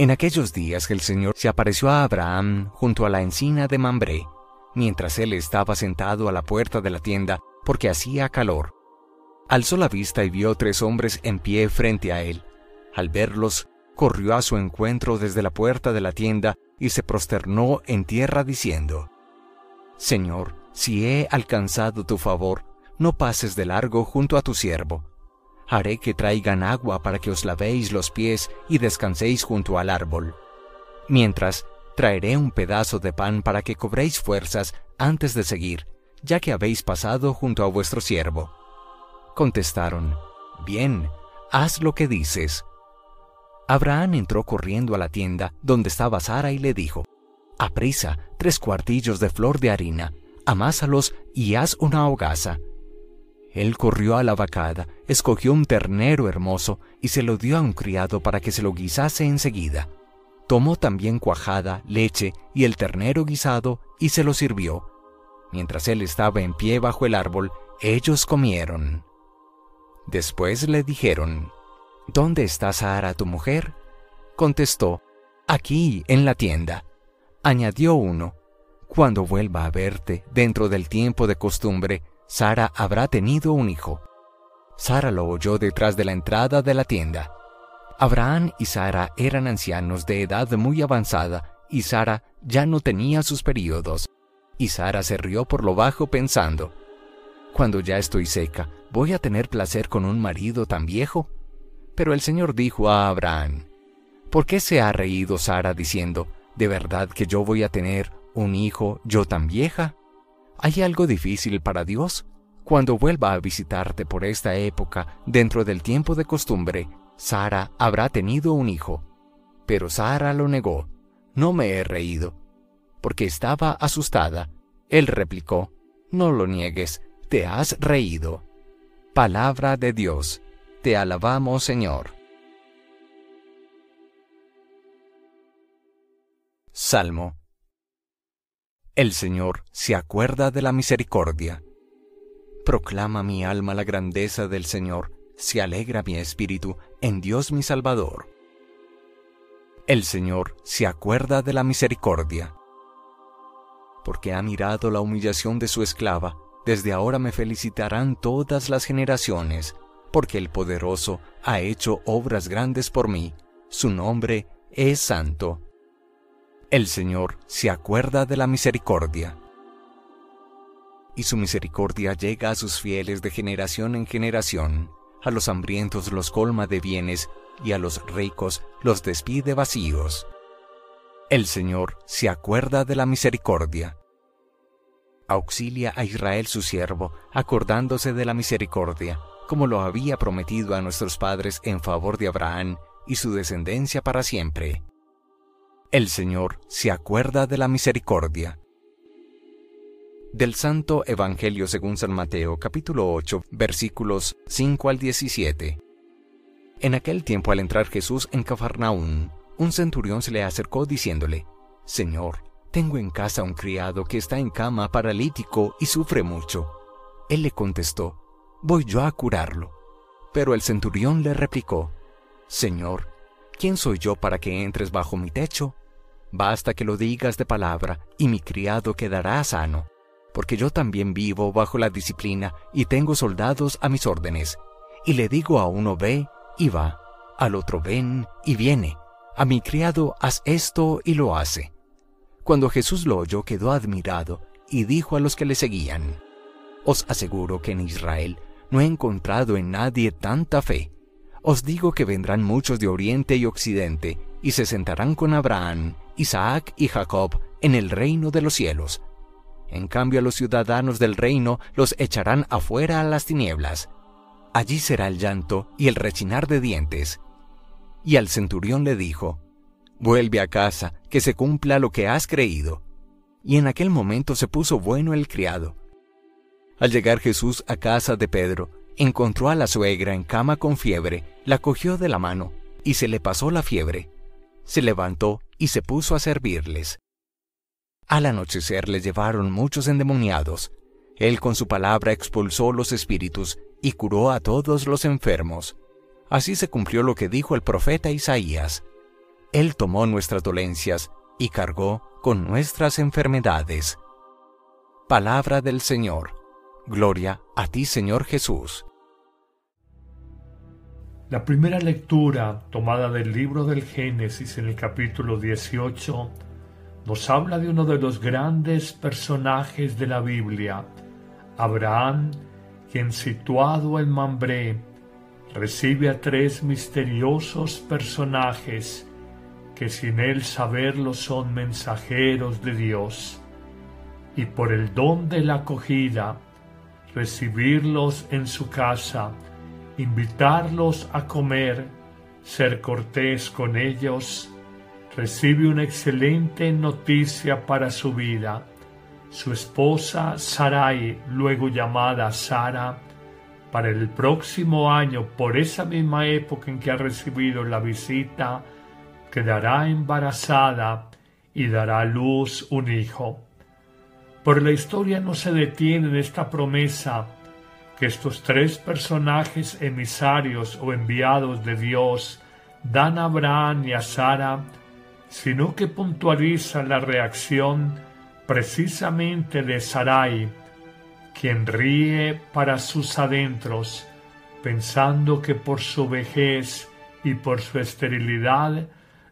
En aquellos días el Señor se apareció a Abraham junto a la encina de Mambré, mientras él estaba sentado a la puerta de la tienda porque hacía calor. Alzó la vista y vio tres hombres en pie frente a él. Al verlos, corrió a su encuentro desde la puerta de la tienda y se prosternó en tierra diciendo, Señor, si he alcanzado tu favor, no pases de largo junto a tu siervo haré que traigan agua para que os lavéis los pies y descanséis junto al árbol. Mientras, traeré un pedazo de pan para que cobréis fuerzas antes de seguir, ya que habéis pasado junto a vuestro siervo. Contestaron, Bien, haz lo que dices. Abraham entró corriendo a la tienda donde estaba Sara y le dijo, Aprisa, tres cuartillos de flor de harina, amásalos y haz una hogaza él corrió a la vacada, escogió un ternero hermoso y se lo dio a un criado para que se lo guisase enseguida. Tomó también cuajada, leche y el ternero guisado y se lo sirvió. Mientras él estaba en pie bajo el árbol, ellos comieron. Después le dijeron, ¿Dónde está Sara tu mujer? Contestó, Aquí, en la tienda. Añadió uno, Cuando vuelva a verte, dentro del tiempo de costumbre, Sara habrá tenido un hijo. Sara lo oyó detrás de la entrada de la tienda. Abraham y Sara eran ancianos de edad muy avanzada y Sara ya no tenía sus períodos. Y Sara se rió por lo bajo pensando, Cuando ya estoy seca, ¿voy a tener placer con un marido tan viejo? Pero el Señor dijo a Abraham, ¿por qué se ha reído Sara diciendo, ¿de verdad que yo voy a tener un hijo yo tan vieja? ¿Hay algo difícil para Dios? Cuando vuelva a visitarte por esta época, dentro del tiempo de costumbre, Sara habrá tenido un hijo. Pero Sara lo negó. No me he reído. Porque estaba asustada. Él replicó, No lo niegues, te has reído. Palabra de Dios. Te alabamos, Señor. Salmo el Señor se acuerda de la misericordia. Proclama mi alma la grandeza del Señor, se alegra mi espíritu en Dios mi Salvador. El Señor se acuerda de la misericordia. Porque ha mirado la humillación de su esclava, desde ahora me felicitarán todas las generaciones, porque el poderoso ha hecho obras grandes por mí, su nombre es santo. El Señor se acuerda de la misericordia. Y su misericordia llega a sus fieles de generación en generación. A los hambrientos los colma de bienes y a los ricos los despide vacíos. El Señor se acuerda de la misericordia. Auxilia a Israel su siervo, acordándose de la misericordia, como lo había prometido a nuestros padres en favor de Abraham y su descendencia para siempre. El Señor se acuerda de la misericordia. Del Santo Evangelio según San Mateo capítulo 8 versículos 5 al 17. En aquel tiempo al entrar Jesús en Cafarnaún, un centurión se le acercó diciéndole, Señor, tengo en casa un criado que está en cama paralítico y sufre mucho. Él le contestó, Voy yo a curarlo. Pero el centurión le replicó, Señor, ¿quién soy yo para que entres bajo mi techo? Basta que lo digas de palabra, y mi criado quedará sano, porque yo también vivo bajo la disciplina y tengo soldados a mis órdenes. Y le digo a uno ve y va, al otro ven y viene, a mi criado haz esto y lo hace. Cuando Jesús lo oyó quedó admirado y dijo a los que le seguían, Os aseguro que en Israel no he encontrado en nadie tanta fe. Os digo que vendrán muchos de oriente y occidente y se sentarán con Abraham, Isaac y Jacob en el reino de los cielos. En cambio a los ciudadanos del reino los echarán afuera a las tinieblas. Allí será el llanto y el rechinar de dientes. Y al centurión le dijo, Vuelve a casa, que se cumpla lo que has creído. Y en aquel momento se puso bueno el criado. Al llegar Jesús a casa de Pedro, encontró a la suegra en cama con fiebre, la cogió de la mano, y se le pasó la fiebre. Se levantó y se puso a servirles. Al anochecer le llevaron muchos endemoniados. Él con su palabra expulsó los espíritus y curó a todos los enfermos. Así se cumplió lo que dijo el profeta Isaías. Él tomó nuestras dolencias y cargó con nuestras enfermedades. Palabra del Señor. Gloria a ti, Señor Jesús. La primera lectura tomada del libro del Génesis en el capítulo 18 nos habla de uno de los grandes personajes de la Biblia, Abraham, quien situado en Mambré recibe a tres misteriosos personajes que sin él saberlo son mensajeros de Dios, y por el don de la acogida, recibirlos en su casa, invitarlos a comer, ser cortés con ellos, recibe una excelente noticia para su vida. Su esposa Sarai, luego llamada Sara, para el próximo año, por esa misma época en que ha recibido la visita, quedará embarazada y dará a luz un hijo. Por la historia no se detiene en esta promesa que estos tres personajes emisarios o enviados de Dios dan a Abraham y a Sara, sino que puntualiza la reacción precisamente de Sarai, quien ríe para sus adentros, pensando que por su vejez y por su esterilidad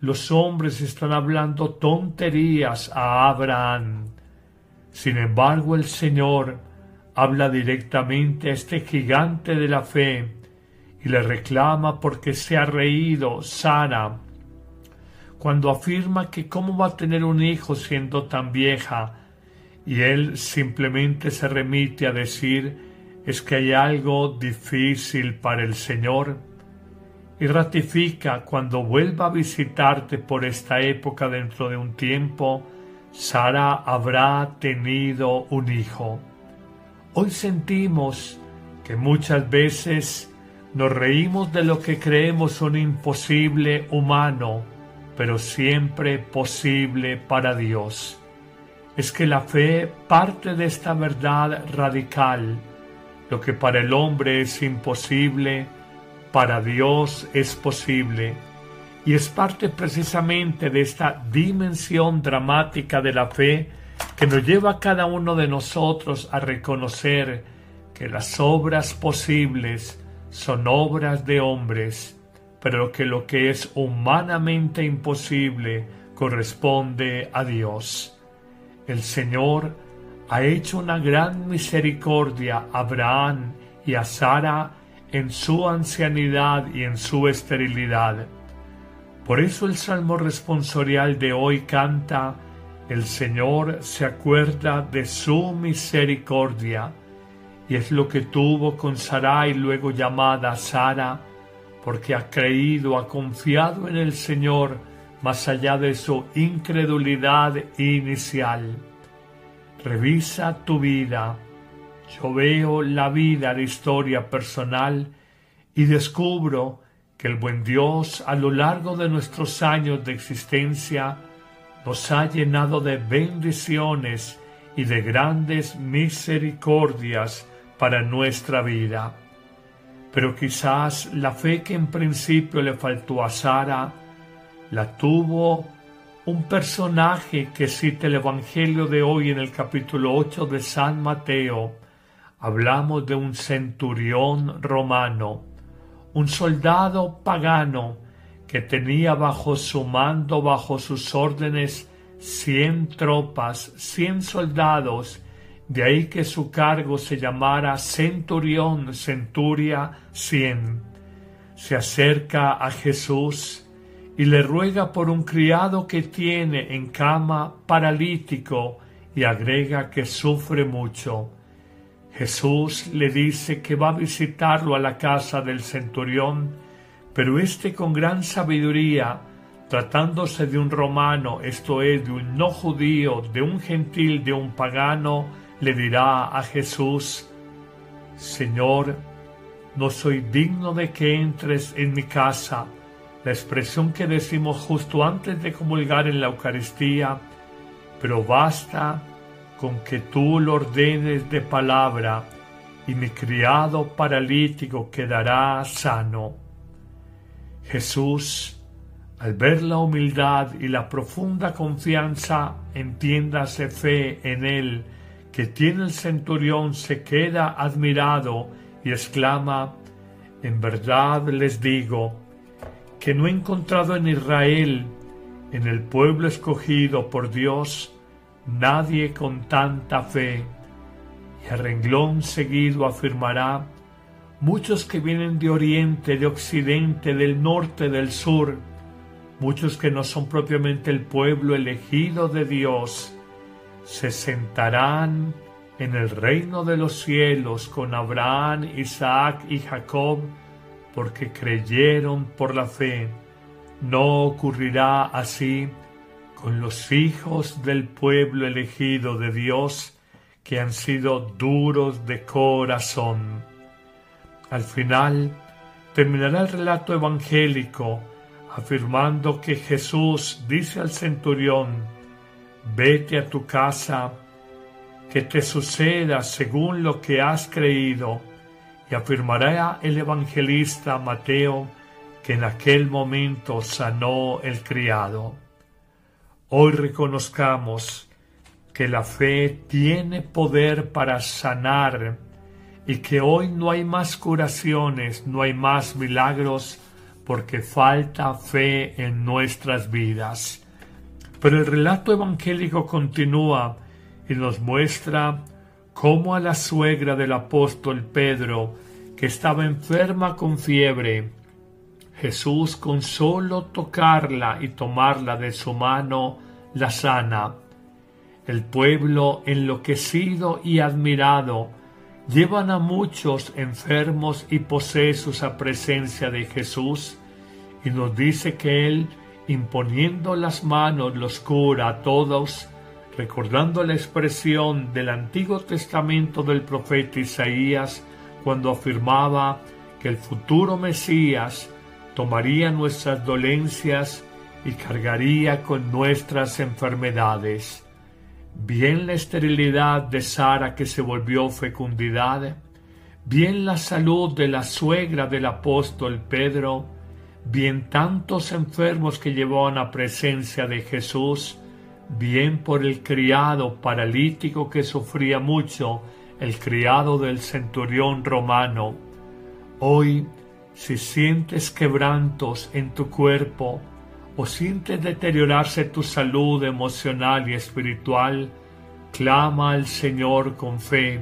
los hombres están hablando tonterías a Abraham. Sin embargo, el Señor habla directamente a este gigante de la fe y le reclama porque se ha reído Sara cuando afirma que cómo va a tener un hijo siendo tan vieja y él simplemente se remite a decir es que hay algo difícil para el Señor y ratifica cuando vuelva a visitarte por esta época dentro de un tiempo, Sara habrá tenido un hijo. Hoy sentimos que muchas veces nos reímos de lo que creemos un imposible humano, pero siempre posible para Dios es que la fe parte de esta verdad radical. Lo que para el hombre es imposible, para Dios es posible. Y es parte precisamente de esta dimensión dramática de la fe que nos lleva a cada uno de nosotros a reconocer que las obras posibles son obras de hombres, pero que lo que es humanamente imposible corresponde a Dios. El Señor ha hecho una gran misericordia a Abraham y a Sara en su ancianidad y en su esterilidad. Por eso el Salmo responsorial de hoy canta, el Señor se acuerda de su misericordia, y es lo que tuvo con Sarai luego llamada Sara, porque ha creído, ha confiado en el Señor, más allá de su incredulidad inicial. Revisa tu vida. Yo veo la vida, la historia personal y descubro que el buen Dios a lo largo de nuestros años de existencia nos ha llenado de bendiciones y de grandes misericordias para nuestra vida. Pero quizás la fe que en principio le faltó a Sara la tuvo un personaje que cita el Evangelio de hoy en el capítulo 8 de San Mateo. Hablamos de un centurión romano, un soldado pagano que tenía bajo su mando, bajo sus órdenes, cien tropas, cien soldados, de ahí que su cargo se llamara centurión, centuria, cien. Se acerca a Jesús y le ruega por un criado que tiene en cama paralítico y agrega que sufre mucho. Jesús le dice que va a visitarlo a la casa del centurión, Pero este con gran sabiduría, tratándose de un romano, esto es, de un no judío, de un gentil, de un pagano, le dirá a Jesús, Señor, no soy digno de que entres en mi casa. La expresión que decimos justo antes de comulgar en la Eucaristía, pero basta con que tú lo ordenes de palabra y mi criado paralítico quedará sano. Jesús, al ver la humildad y la profunda confianza, entiéndase fe en él, que tiene el centurión, se queda admirado y exclama, en verdad les digo, que no he encontrado en Israel, en el pueblo escogido por Dios, nadie con tanta fe. Y a renglón seguido afirmará, muchos que vienen de oriente, de occidente, del norte, del sur, muchos que no son propiamente el pueblo elegido de Dios, se sentarán en el reino de los cielos con Abraham, Isaac y Jacob, porque creyeron por la fe. No ocurrirá así con los hijos del pueblo elegido de Dios que han sido duros de corazón. Al final terminará el relato evangélico afirmando que Jesús dice al centurión, vete a tu casa, que te suceda según lo que has creído, y afirmará el evangelista Mateo que en aquel momento sanó el criado. Hoy reconozcamos que la fe tiene poder para sanar y que hoy no hay más curaciones, no hay más milagros, porque falta fe en nuestras vidas. Pero el relato evangélico continúa y nos muestra cómo a la suegra del apóstol Pedro, que estaba enferma con fiebre, Jesús con solo tocarla y tomarla de su mano la sana. El pueblo enloquecido y admirado llevan a muchos enfermos y posesos a presencia de Jesús y nos dice que Él, imponiendo las manos, los cura a todos, recordando la expresión del Antiguo Testamento del profeta Isaías cuando afirmaba que el futuro Mesías tomaría nuestras dolencias y cargaría con nuestras enfermedades bien la esterilidad de Sara que se volvió fecundidad, bien la salud de la suegra del apóstol Pedro, bien tantos enfermos que llevaban a presencia de Jesús, bien por el criado paralítico que sufría mucho, el criado del centurión romano. Hoy, si sientes quebrantos en tu cuerpo, o sientes deteriorarse tu salud emocional y espiritual, clama al Señor con fe.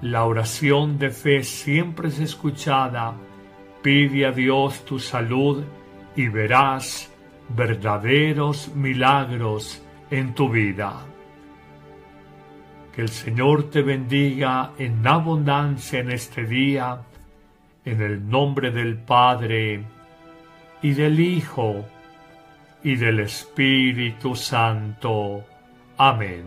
La oración de fe siempre es escuchada. Pide a Dios tu salud y verás verdaderos milagros en tu vida. Que el Señor te bendiga en abundancia en este día, en el nombre del Padre y del Hijo y del Espíritu Santo. Amén.